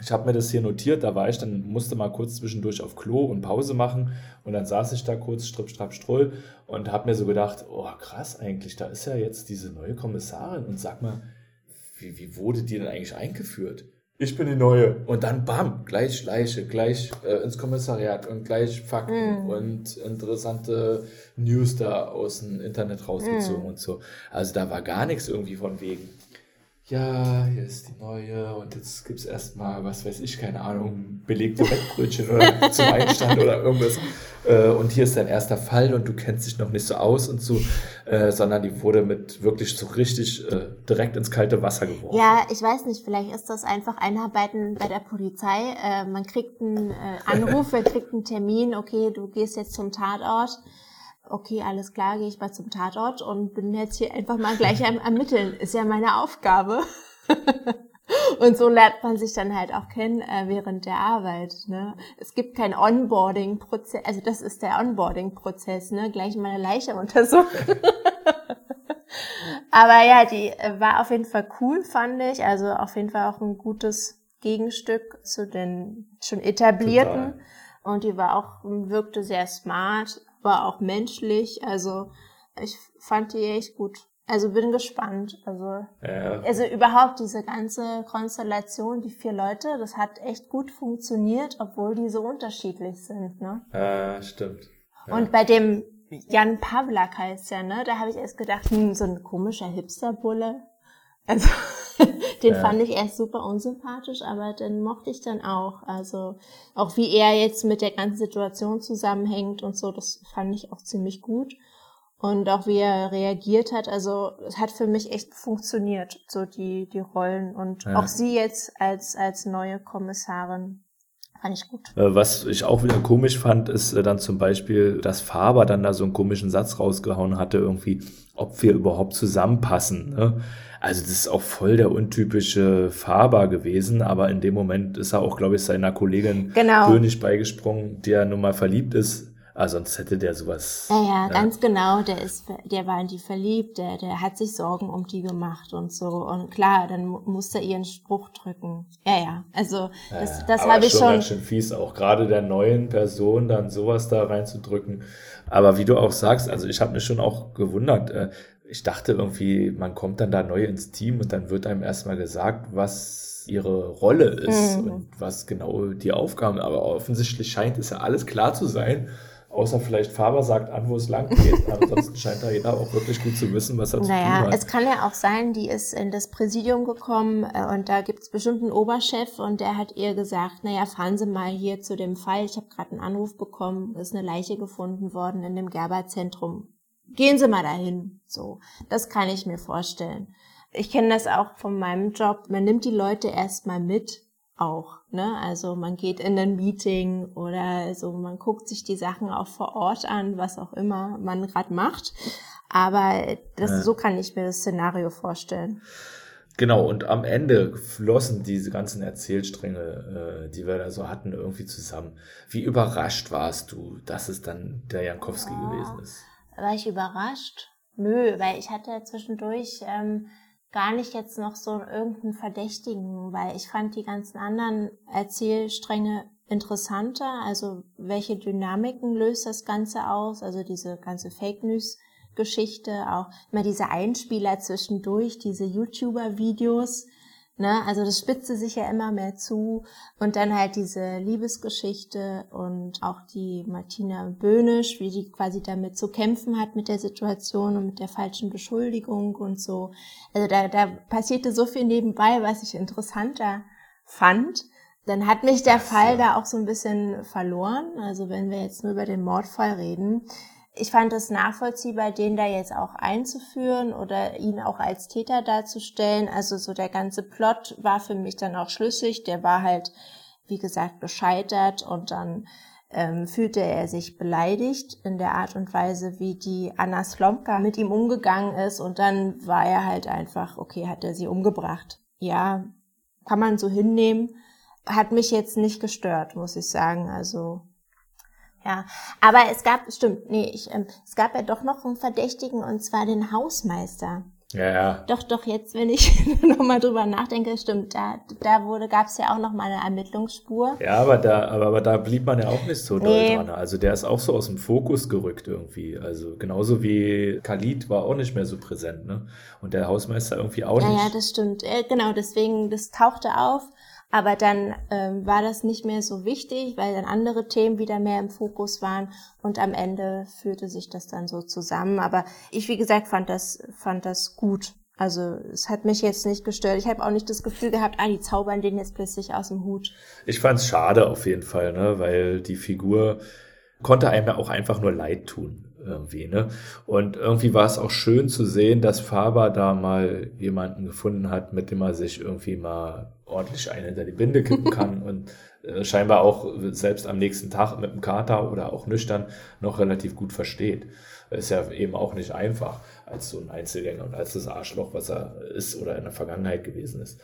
ich habe mir das hier notiert, da war ich dann, musste mal kurz zwischendurch auf Klo und Pause machen und dann saß ich da kurz, stripp, strapp, strull und habe mir so gedacht, oh krass eigentlich, da ist ja jetzt diese neue Kommissarin und sag mal, wie, wie wurde die denn eigentlich eingeführt? Ich bin die Neue. Und dann bam, gleich Leiche, gleich äh, ins Kommissariat und gleich Fakten Mm. und interessante News da aus dem Internet rausgezogen Mm. und so. Also da war gar nichts irgendwie von wegen ja, hier ist die neue und jetzt gibt's erstmal, was weiß ich, keine Ahnung, belegte Wettbrötchen oder zum Einstand oder irgendwas. Äh, und hier ist dein erster Fall und du kennst dich noch nicht so aus und so, äh, sondern die wurde mit wirklich so richtig äh, direkt ins kalte Wasser geworfen. Ja, ich weiß nicht, vielleicht ist das einfach Einarbeiten bei der Polizei. Man kriegt einen Anruf, man kriegt einen Termin, okay, du gehst jetzt zum Tatort. Okay, alles klar, gehe ich mal zum Tatort und bin jetzt hier einfach mal gleich am Ermitteln. Ist ja meine Aufgabe. Und so lernt man sich dann halt auch kennen äh, während der Arbeit. Ne? Es gibt keinen Onboarding-Prozess, also das ist der Onboarding-Prozess, ne? gleich mal eine Leiche untersuchen. Aber ja, die äh, war auf jeden Fall cool, fand ich. Also auf jeden Fall auch ein gutes Gegenstück zu den schon etablierten. Total. Und die war auch, wirkte sehr smart, war auch menschlich. Also ich fand die echt gut. Also bin gespannt. Also, ja. also überhaupt diese ganze Konstellation, die vier Leute, das hat echt gut funktioniert, obwohl die so unterschiedlich sind. Ne? Ja, stimmt. Ja. Und bei dem Jan Pavlak heißt ja, ne? Da habe ich erst gedacht, hm, so ein komischer Hipsterbulle. Also den ja. fand ich erst super unsympathisch, aber den mochte ich dann auch. Also auch wie er jetzt mit der ganzen Situation zusammenhängt und so, das fand ich auch ziemlich gut. Und auch wie er reagiert hat, also es hat für mich echt funktioniert, so die, die Rollen. Und ja. auch sie jetzt als, als neue Kommissarin Fand ich gut. Äh, was ich auch wieder komisch fand, ist äh, dann zum Beispiel, dass Faber dann da so einen komischen Satz rausgehauen hatte, irgendwie, ob wir überhaupt zusammenpassen. Ne? Also das ist auch voll der untypische Faber gewesen, aber in dem Moment ist er auch, glaube ich, seiner Kollegin genau. König beigesprungen, die ja nun mal verliebt ist Ah, sonst hätte der sowas. Ja, ja, ne? ganz genau. Der ist, der war in die verliebt, der, der hat sich Sorgen um die gemacht und so. Und klar, dann musste er ihren Spruch drücken. Ja, ja. Also das, ja, das habe ich schon. Ganz schön fies, auch gerade der neuen Person dann sowas da reinzudrücken. Aber wie du auch sagst, also ich habe mich schon auch gewundert. Äh, ich dachte irgendwie, man kommt dann da neu ins Team und dann wird einem erstmal gesagt, was ihre Rolle ist mhm. und was genau die Aufgaben. Aber offensichtlich scheint es ja alles klar zu sein. Außer vielleicht Faber sagt an, wo es lang geht. Ansonsten scheint da jeder auch wirklich gut zu wissen, was er naja, zu tun hat. Naja, es kann ja auch sein, die ist in das Präsidium gekommen äh, und da gibt es bestimmt einen Oberchef und der hat ihr gesagt, naja, fahren Sie mal hier zu dem Fall. Ich habe gerade einen Anruf bekommen, ist eine Leiche gefunden worden in dem Gerber-Zentrum. Gehen Sie mal dahin. So, das kann ich mir vorstellen. Ich kenne das auch von meinem Job. Man nimmt die Leute erstmal mit auch. Ne? Also man geht in ein Meeting oder so, man guckt sich die Sachen auch vor Ort an, was auch immer man gerade macht. Aber das, ja. so kann ich mir das Szenario vorstellen. Genau, und am Ende flossen diese ganzen Erzählstränge, äh, die wir da so hatten, irgendwie zusammen. Wie überrascht warst du, dass es dann der Jankowski ja. gewesen ist? War ich überrascht? Nö, weil ich hatte zwischendurch ähm, gar nicht jetzt noch so irgendeinen Verdächtigen, weil ich fand die ganzen anderen Erzählstränge interessanter. Also welche Dynamiken löst das Ganze aus? Also diese ganze Fake News Geschichte, auch immer diese Einspieler zwischendurch, diese YouTuber-Videos, Ne? Also das spitzte sich ja immer mehr zu. Und dann halt diese Liebesgeschichte und auch die Martina Böhnisch, wie die quasi damit zu kämpfen hat mit der Situation und mit der falschen Beschuldigung und so. Also da, da passierte so viel nebenbei, was ich interessanter fand. Dann hat mich der Fall da auch so ein bisschen verloren. Also wenn wir jetzt nur über den Mordfall reden, ich fand es nachvollziehbar, den da jetzt auch einzuführen oder ihn auch als Täter darzustellen. Also so der ganze Plot war für mich dann auch schlüssig. Der war halt, wie gesagt, gescheitert und dann ähm, fühlte er sich beleidigt in der Art und Weise, wie die Anna Slomka mit ihm umgegangen ist. Und dann war er halt einfach, okay, hat er sie umgebracht. Ja, kann man so hinnehmen. Hat mich jetzt nicht gestört, muss ich sagen. Also ja, aber es gab, stimmt, nee, ich, ähm, es gab ja doch noch einen Verdächtigen und zwar den Hausmeister. Ja, ja. Doch, doch, jetzt, wenn ich nochmal drüber nachdenke, stimmt, da, da wurde, gab es ja auch noch mal eine Ermittlungsspur. Ja, aber da, aber, aber da blieb man ja auch nicht so nee. doll dran. Also der ist auch so aus dem Fokus gerückt irgendwie. Also genauso wie Khalid war auch nicht mehr so präsent, ne? Und der Hausmeister irgendwie auch ja, nicht. Ja, ja, das stimmt. Äh, genau, deswegen, das tauchte auf. Aber dann ähm, war das nicht mehr so wichtig, weil dann andere Themen wieder mehr im Fokus waren und am Ende führte sich das dann so zusammen. Aber ich, wie gesagt, fand das, fand das gut. Also es hat mich jetzt nicht gestört. Ich habe auch nicht das Gefühl gehabt, ah, die zaubern den jetzt plötzlich aus dem Hut. Ich fand es schade auf jeden Fall, ne? weil die Figur konnte einem ja auch einfach nur leid tun irgendwie, ne? Und irgendwie war es auch schön zu sehen, dass Faber da mal jemanden gefunden hat, mit dem er sich irgendwie mal ordentlich einen hinter die Binde kippen kann und scheinbar auch selbst am nächsten Tag mit dem Kater oder auch nüchtern noch relativ gut versteht. Ist ja eben auch nicht einfach als so ein Einzelgänger und als das Arschloch, was er ist oder in der Vergangenheit gewesen ist.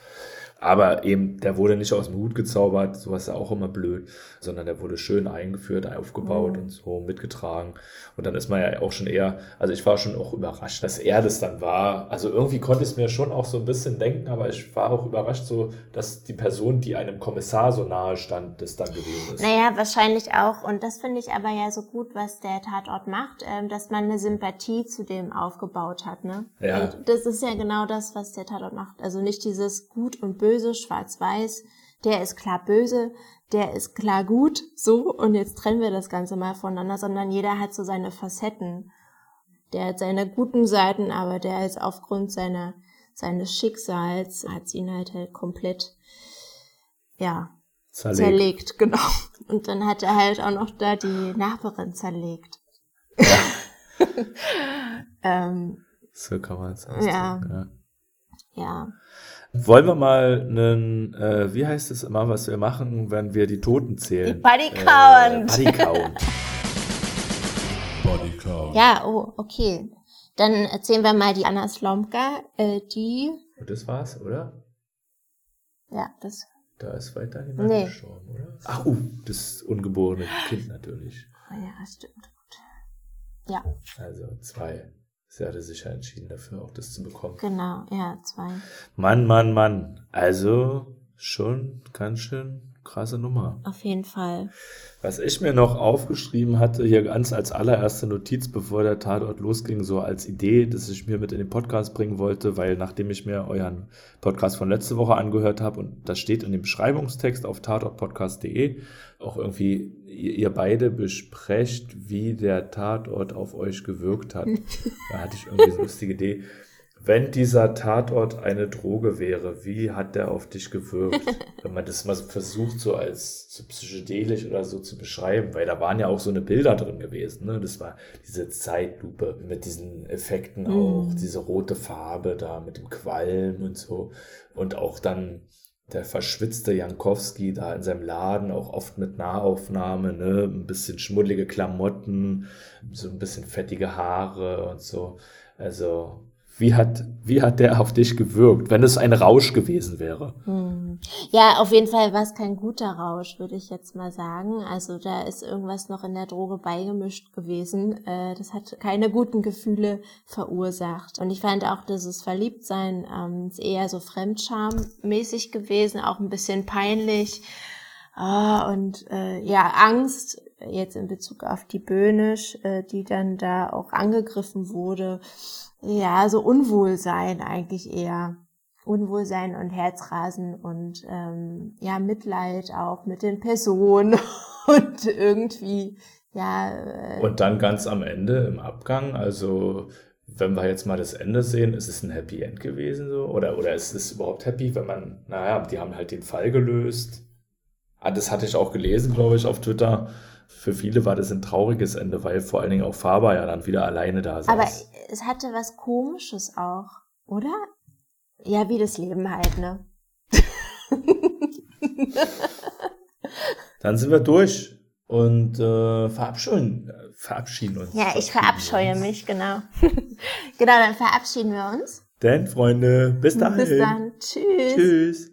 Aber eben, der wurde nicht aus dem Hut gezaubert, sowas ist ja auch immer blöd, sondern der wurde schön eingeführt, aufgebaut Mhm. und so mitgetragen. Und dann ist man ja auch schon eher, also ich war schon auch überrascht, dass er das dann war. Also irgendwie konnte ich es mir schon auch so ein bisschen denken, aber ich war auch überrascht so, dass die Person, die einem Kommissar so nahe stand, das dann gewesen ist. Naja, wahrscheinlich auch. Und das finde ich aber ja so gut, was der Tatort macht, ähm, dass man eine Sympathie zu dem aufgebaut hat. Ne? Ja. Und das ist ja genau das, was der Tatort macht. Also nicht dieses Gut und Böse, Schwarz-Weiß. Der ist klar böse, der ist klar gut, so. Und jetzt trennen wir das Ganze mal voneinander, sondern jeder hat so seine Facetten. Der hat seine guten Seiten, aber der ist aufgrund seiner seines Schicksals hat ihn halt halt komplett ja Zerlegt. zerlegt, genau. Und dann hat er halt auch noch da die Nachbarin zerlegt. ähm, So kann man es Ja. ja. ja. Wollen wir mal einen, äh, wie heißt es immer, was wir machen, wenn wir die Toten zählen? Die Body Count. Äh, Body Count. Body Count. Ja, oh, okay. Dann erzählen wir mal die Anna Slomka, äh, die, Und das war's, oder? ja, das, Da ist weiter jemand Nee. gestorben, oder? Ach, uh, das ungeborene Kind natürlich. oh ja, stimmt. Ja, Also zwei. Sie hatte sich ja entschieden dafür, auch das zu bekommen. genau, ja, zwei. Mann, Mann, Mann. Also schon ganz schön krasse Nummer. Auf jeden Fall. Was ich mir noch aufgeschrieben hatte, hier ganz als allererste Notiz, bevor der Tatort losging, so als Idee, dass ich mir mit in den Podcast bringen wollte, weil nachdem ich mir euren Podcast von letzte Woche angehört habe und das steht in dem Beschreibungstext auf tatortpodcast.de, auch irgendwie ihr, ihr beide besprecht, wie der Tatort auf euch gewirkt hat. da hatte ich irgendwie so eine lustige Idee. Wenn dieser Tatort eine Droge wäre, wie hat der auf dich gewirkt? Wenn man das mal so versucht, so als so psychedelisch oder so zu beschreiben, weil da waren ja auch so eine Bilder drin gewesen. Ne? Das war diese Zeitlupe mit diesen Effekten auch, Mhm. diese rote Farbe da mit dem Qualm und so. Und auch dann der verschwitzte Jankowski da in seinem Laden, auch oft mit Nahaufnahme, ne? ein bisschen schmuddelige Klamotten, so ein bisschen fettige Haare und so. Also, wie hat, wie hat der auf dich gewirkt, wenn es ein Rausch gewesen wäre? Hm. Ja, auf jeden Fall war es kein guter Rausch, würde ich jetzt mal sagen. Also da ist irgendwas noch in der Droge beigemischt gewesen. Äh, das hat keine guten Gefühle verursacht. Und ich fand auch, dass es Verliebtsein ähm, ist eher so Fremdscham-mäßig gewesen, auch ein bisschen peinlich. Ah, und äh, ja, Angst jetzt in Bezug auf die Böhnisch, äh, die dann da auch angegriffen wurde. Ja, so Unwohlsein eigentlich eher. Unwohlsein und Herzrasen und ähm, ja, Mitleid auch mit den Personen und irgendwie, ja, äh, Und dann ganz am Ende im Abgang, also wenn wir jetzt mal das Ende sehen, ist es ein Happy End gewesen so? Oder, oder ist es überhaupt happy, wenn man, naja, die haben halt den Fall gelöst. Ah, das hatte ich auch gelesen, glaube ich, auf Twitter. Für viele war das ein trauriges Ende, weil vor allen Dingen auch Faber ja dann wieder alleine da saß. aber es hatte was Komisches auch, oder? Ja, wie das Leben halt, ne? Dann sind wir durch und äh, verabschieden, verabschieden uns. Ja, ich verabscheue uns. mich, genau. genau, dann verabschieden wir uns. Denn, Freunde, bis dahin. Bis dann. Tschüss. Tschüss.